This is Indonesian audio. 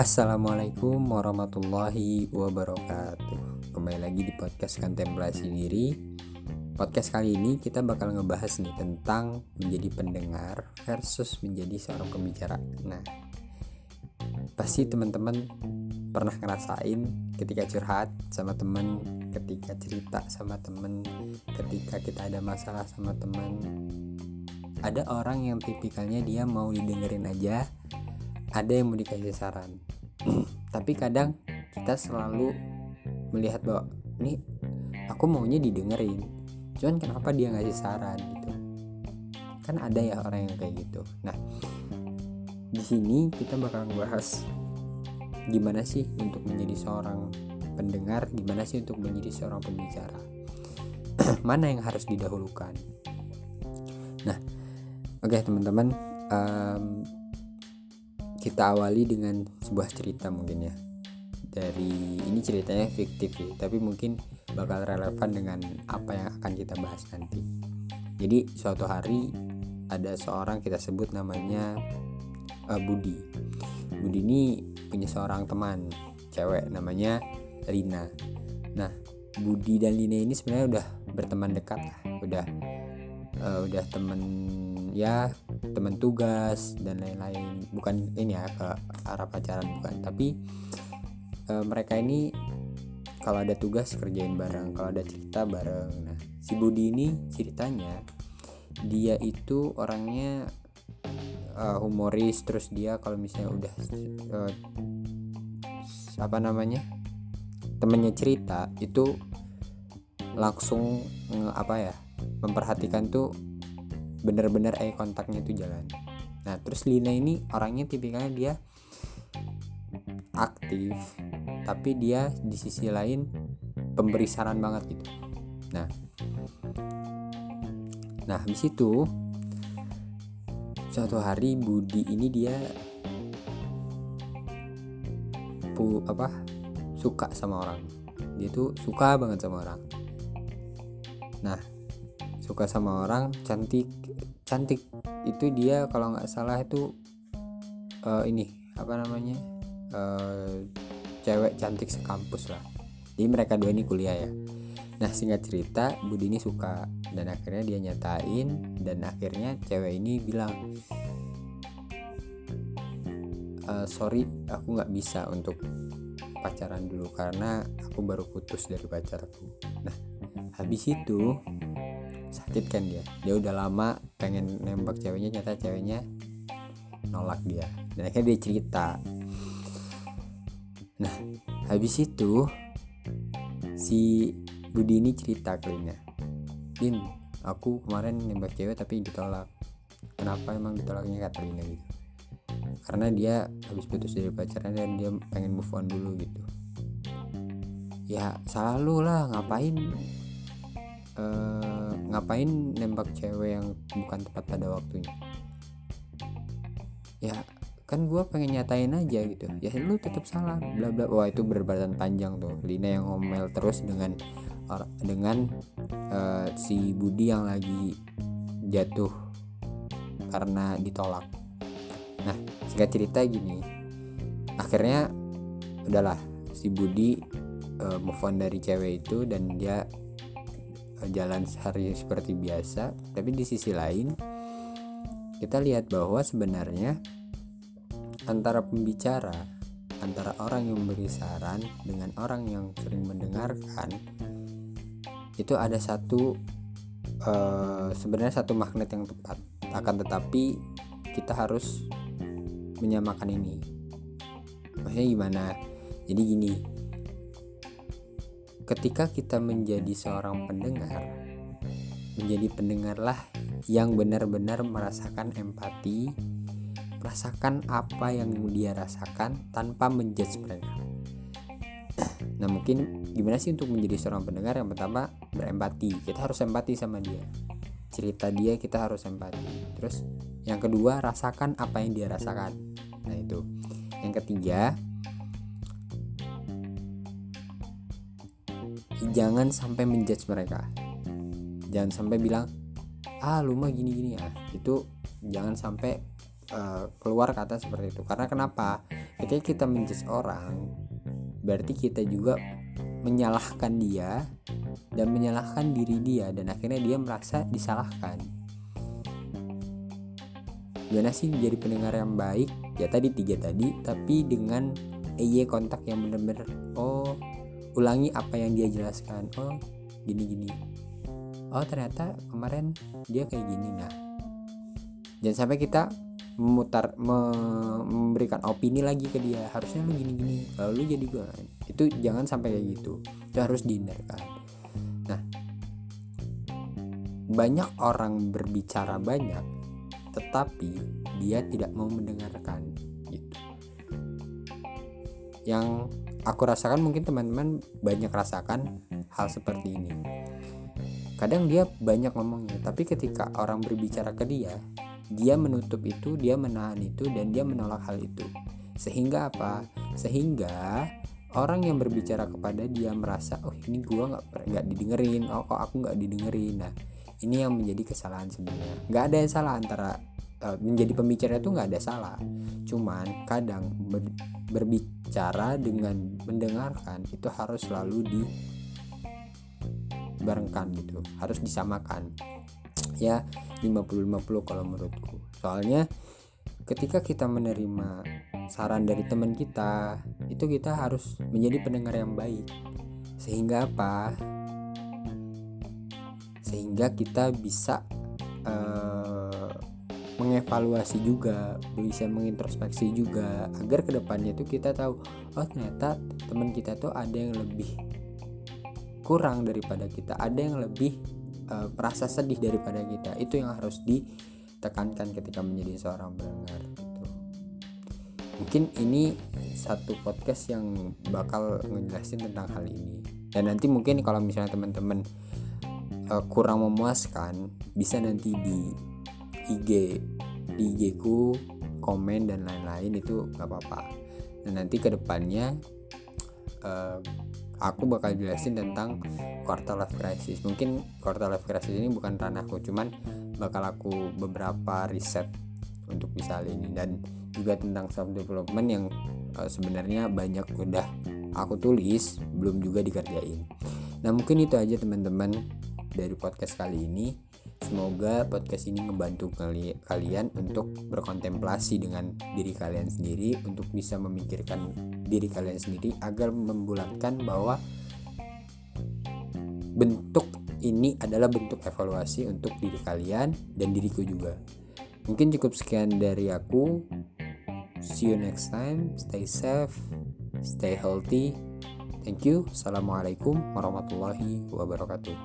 Assalamualaikum warahmatullahi wabarakatuh. Kembali lagi di podcast kontemplasi diri. Podcast kali ini kita bakal ngebahas nih tentang menjadi pendengar versus menjadi seorang pembicara. Nah pasti teman-teman pernah ngerasain ketika curhat sama temen Ketika cerita sama temen Ketika kita ada masalah sama temen Ada orang yang tipikalnya dia mau didengerin aja ada yang mau dikasih saran tapi kadang kita selalu melihat bahwa ini aku maunya didengerin. Cuman kenapa dia ngasih saran? Gitu. Kan ada ya orang yang kayak gitu. Nah di sini kita bakal ngebahas gimana sih untuk menjadi seorang pendengar gimana sih untuk menjadi seorang pembicara? Mana yang harus didahulukan? Nah oke okay, teman-teman um, kita awali dengan sebuah cerita mungkin ya. Dari ini ceritanya fiktif ya tapi mungkin bakal relevan dengan apa yang akan kita bahas nanti. Jadi suatu hari ada seorang kita sebut namanya uh, Budi. Budi ini punya seorang teman cewek namanya Lina. Nah Budi dan Lina ini sebenarnya udah berteman dekat lah udah uh, udah temen ya teman tugas dan lain-lain. Bukan ini ya ke arah pacaran bukan. Tapi e, mereka ini kalau ada tugas kerjain bareng kalau ada cerita bareng. Nah si Budi ini ceritanya dia itu orangnya uh, humoris. Terus dia kalau misalnya udah uh, apa namanya temennya cerita itu langsung apa ya memperhatikan tuh bener-bener eye kontaknya itu jalan. Nah terus Lina ini orangnya tipikalnya dia aktif tapi dia di sisi lain pemberi saran banget gitu. Nah nah habis itu suatu hari Budi ini dia pu apa suka sama orang. Dia tuh suka banget sama orang. Nah suka sama orang cantik cantik. Itu dia kalau nggak salah itu uh, ini apa namanya uh, cewek cantik sekampus lah. Jadi mereka dua ini kuliah ya. Nah singkat cerita Budi ini suka dan akhirnya dia nyatain dan akhirnya cewek ini bilang uh, sorry aku nggak bisa untuk pacaran dulu karena aku baru putus dari pacarku. Nah habis itu sakit kan dia? Dia udah lama pengen nembak ceweknya nyata ceweknya nolak dia. Dan akhirnya dia cerita. Nah habis itu si Budi ini cerita ke Lina. Din aku kemarin nembak cewek tapi ditolak. Kenapa emang ditolaknya? Kata Lina gitu. Karena dia habis putus dari pacarnya dan dia pengen move on dulu gitu. Ya selalu lah. Ngapain uh, ngapain nembak cewek yang bukan tepat pada waktunya? Ya kan gue pengen nyatain aja gitu. Ya lu tetap salah bla bla. Wah itu berbatan panjang tuh. Lina yang ngomel terus dengan dengan uh, si Budi yang lagi jatuh karena ditolak. Nah singkat cerita gini. Akhirnya udahlah si Budi uh, move on dari cewek itu dan dia jalan sehari seperti biasa tapi di sisi lain kita lihat bahwa sebenarnya antara pembicara antara orang yang memberi saran dengan orang yang sering mendengarkan itu ada satu uh, sebenarnya satu magnet yang tepat. Akan tetapi kita harus menyamakan ini. Maksudnya gimana? Jadi gini ketika kita menjadi seorang pendengar menjadi pendengarlah yang benar-benar merasakan empati merasakan apa yang dia rasakan tanpa menjudge mereka. Nah mungkin gimana sih untuk menjadi seorang pendengar? Yang pertama berempati. Kita harus empati sama dia. Cerita dia kita harus empati. Terus yang kedua rasakan apa yang dia rasakan. Nah itu. Yang ketiga jangan sampai menjudge mereka. Jangan sampai bilang ah lu mah gini gini ya itu jangan sampai uh, keluar kata seperti itu. Karena kenapa? Ketika kita menjudge orang berarti kita juga menyalahkan dia dan menyalahkan diri dia dan akhirnya dia merasa disalahkan. Gimana sih menjadi pendengar yang baik? Ya tadi tiga tadi tapi dengan EY kontak yang benar-benar oh ulangi apa yang dia jelaskan. Oh gini gini oh ternyata kemarin dia kayak gini nah. Jangan sampai kita memutar me, memberikan opini lagi ke dia. Harusnya lu gini gini kalau lu jadi gue itu jangan sampai kayak gitu. Itu harus dihindarkan nah banyak orang berbicara banyak tetapi dia tidak mau mendengarkan. Gitu. Yang aku rasakan mungkin teman-teman banyak rasakan hal seperti ini. Kadang dia banyak ngomongnya tapi ketika orang berbicara ke dia dia menutup itu dia menahan itu dan dia menolak hal itu. Sehingga apa? Sehingga orang yang berbicara kepada dia merasa oh ini gua nggak nggak didengerin. Oh kok aku nggak didengerin? Nah ini yang menjadi kesalahan sebenarnya. Nggak ada yang salah antara uh, menjadi pembicara itu nggak ada salah. Cuman kadang ber, berbicara dengan mendengarkan itu harus selalu di barengkan gitu harus disamakan. Ya 50-50 kalau menurutku. Soalnya ketika kita menerima saran dari teman kita itu kita harus menjadi pendengar yang baik. Sehingga apa? Sehingga kita bisa mengevaluasi juga bisa mengintrospeksi juga agar ke depannya tuh kita tahu oh ternyata teman kita tuh ada yang lebih kurang daripada kita ada yang lebih uh, merasa sedih daripada kita itu yang harus ditekankan ketika menjadi seorang pendengar gitu. mungkin ini satu podcast yang bakal ngejelasin tentang hal ini dan nanti mungkin kalau misalnya teman-teman uh, kurang memuaskan bisa nanti di IG IG ku komen dan lain-lain itu nggak apa-apa. Dan nanti ke depannya uh, aku bakal jelasin tentang quarter life crisis. Mungkin quarter life crisis ini bukan ranahku cuman bakal aku beberapa riset untuk bisa ini. Dan juga tentang self development yang uh, sebenarnya banyak udah aku tulis belum juga dikerjain. Nah mungkin itu aja teman-teman dari podcast kali ini Semoga podcast ini membantu kali kalian untuk berkontemplasi dengan diri kalian sendiri untuk bisa memikirkan diri kalian sendiri agar membulatkan bahwa bentuk ini adalah bentuk evaluasi untuk diri kalian dan diriku juga. Mungkin cukup sekian dari aku. See you next time. Stay safe, stay healthy. Thank you. Assalamualaikum warahmatullahi wabarakatuh.